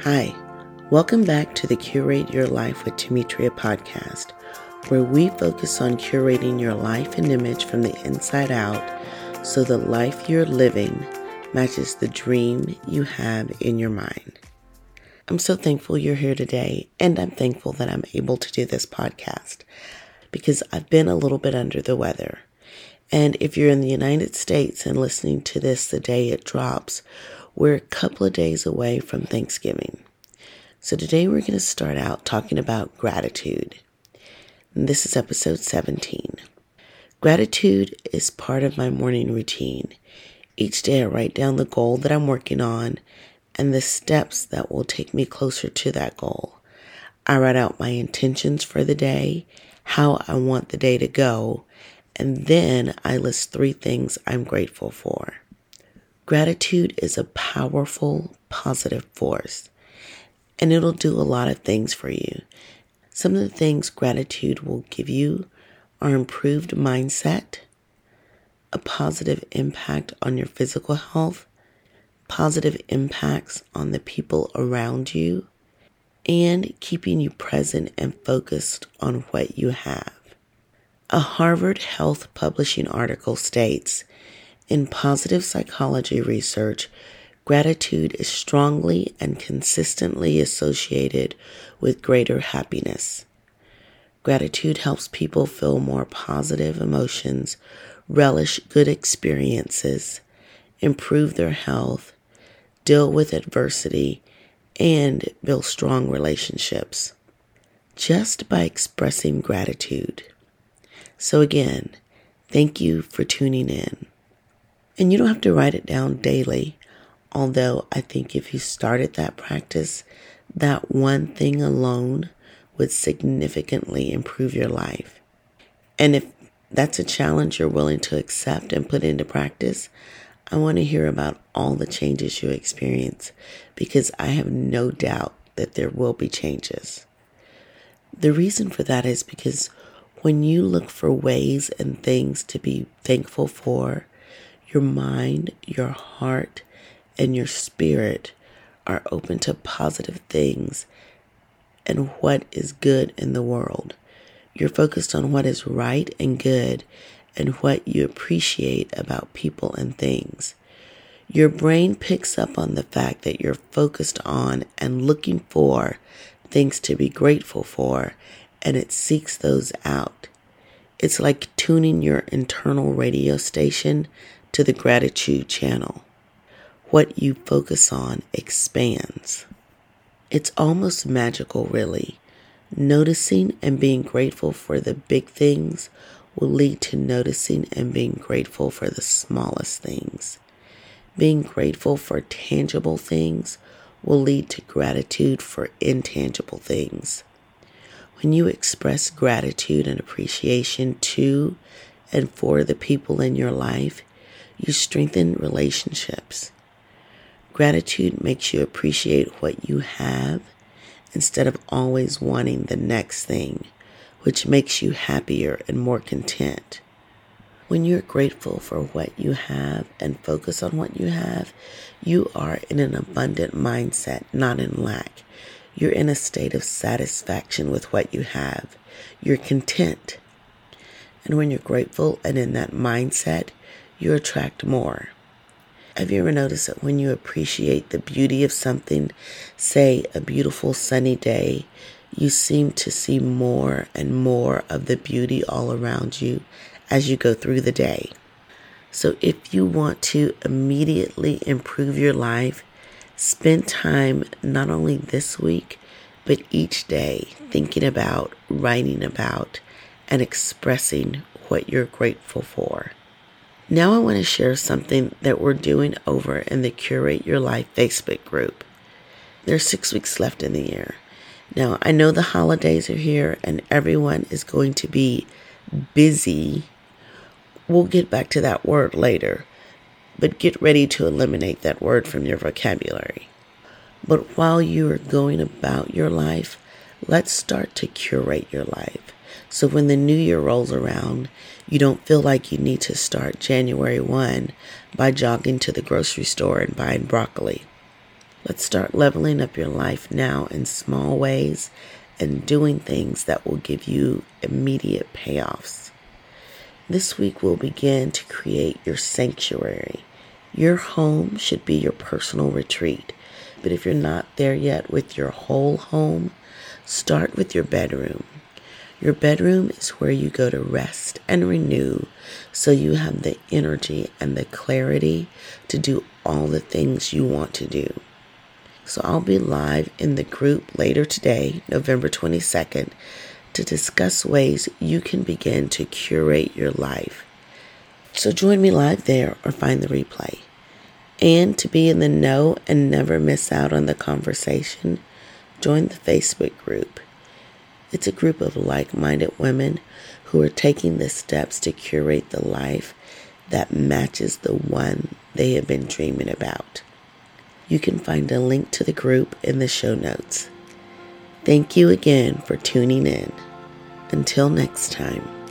Hi, welcome back to the Curate Your Life with Temetria podcast, where we focus on curating your life and image from the inside out so the life you're living matches the dream you have in your mind. I'm so thankful you're here today, and I'm thankful that I'm able to do this podcast because I've been a little bit under the weather. And if you're in the United States and listening to this the day it drops, we're a couple of days away from Thanksgiving. So today we're going to start out talking about gratitude. And this is episode 17. Gratitude is part of my morning routine. Each day I write down the goal that I'm working on and the steps that will take me closer to that goal. I write out my intentions for the day, how I want the day to go, and then I list three things I'm grateful for. Gratitude is a powerful, positive force, and it'll do a lot of things for you. Some of the things gratitude will give you are improved mindset, a positive impact on your physical health, positive impacts on the people around you, and keeping you present and focused on what you have. A Harvard Health Publishing article states in positive psychology research, gratitude is strongly and consistently associated with greater happiness. Gratitude helps people feel more positive emotions, relish good experiences, improve their health, deal with adversity, and build strong relationships just by expressing gratitude. So, again, thank you for tuning in. And you don't have to write it down daily. Although I think if you started that practice, that one thing alone would significantly improve your life. And if that's a challenge you're willing to accept and put into practice, I want to hear about all the changes you experience because I have no doubt that there will be changes. The reason for that is because when you look for ways and things to be thankful for, your mind, your heart, and your spirit are open to positive things and what is good in the world. You're focused on what is right and good and what you appreciate about people and things. Your brain picks up on the fact that you're focused on and looking for things to be grateful for, and it seeks those out. It's like tuning your internal radio station to the gratitude channel. What you focus on expands. It's almost magical, really. Noticing and being grateful for the big things will lead to noticing and being grateful for the smallest things. Being grateful for tangible things will lead to gratitude for intangible things. When you express gratitude and appreciation to and for the people in your life, you strengthen relationships. Gratitude makes you appreciate what you have instead of always wanting the next thing, which makes you happier and more content. When you're grateful for what you have and focus on what you have, you are in an abundant mindset, not in lack. You're in a state of satisfaction with what you have. You're content. And when you're grateful and in that mindset, you attract more. Have you ever noticed that when you appreciate the beauty of something, say a beautiful sunny day, you seem to see more and more of the beauty all around you as you go through the day? So, if you want to immediately improve your life, spend time not only this week, but each day thinking about, writing about, and expressing what you're grateful for. Now I want to share something that we're doing over in the Curate Your Life Facebook group. There's six weeks left in the year. Now I know the holidays are here and everyone is going to be busy. We'll get back to that word later, but get ready to eliminate that word from your vocabulary. But while you are going about your life, let's start to curate your life. So when the new year rolls around, you don't feel like you need to start January 1 by jogging to the grocery store and buying broccoli. Let's start leveling up your life now in small ways and doing things that will give you immediate payoffs. This week, we'll begin to create your sanctuary. Your home should be your personal retreat. But if you're not there yet with your whole home, start with your bedroom. Your bedroom is where you go to rest and renew so you have the energy and the clarity to do all the things you want to do. So I'll be live in the group later today, November 22nd, to discuss ways you can begin to curate your life. So join me live there or find the replay. And to be in the know and never miss out on the conversation, join the Facebook group. It's a group of like minded women who are taking the steps to curate the life that matches the one they have been dreaming about. You can find a link to the group in the show notes. Thank you again for tuning in. Until next time.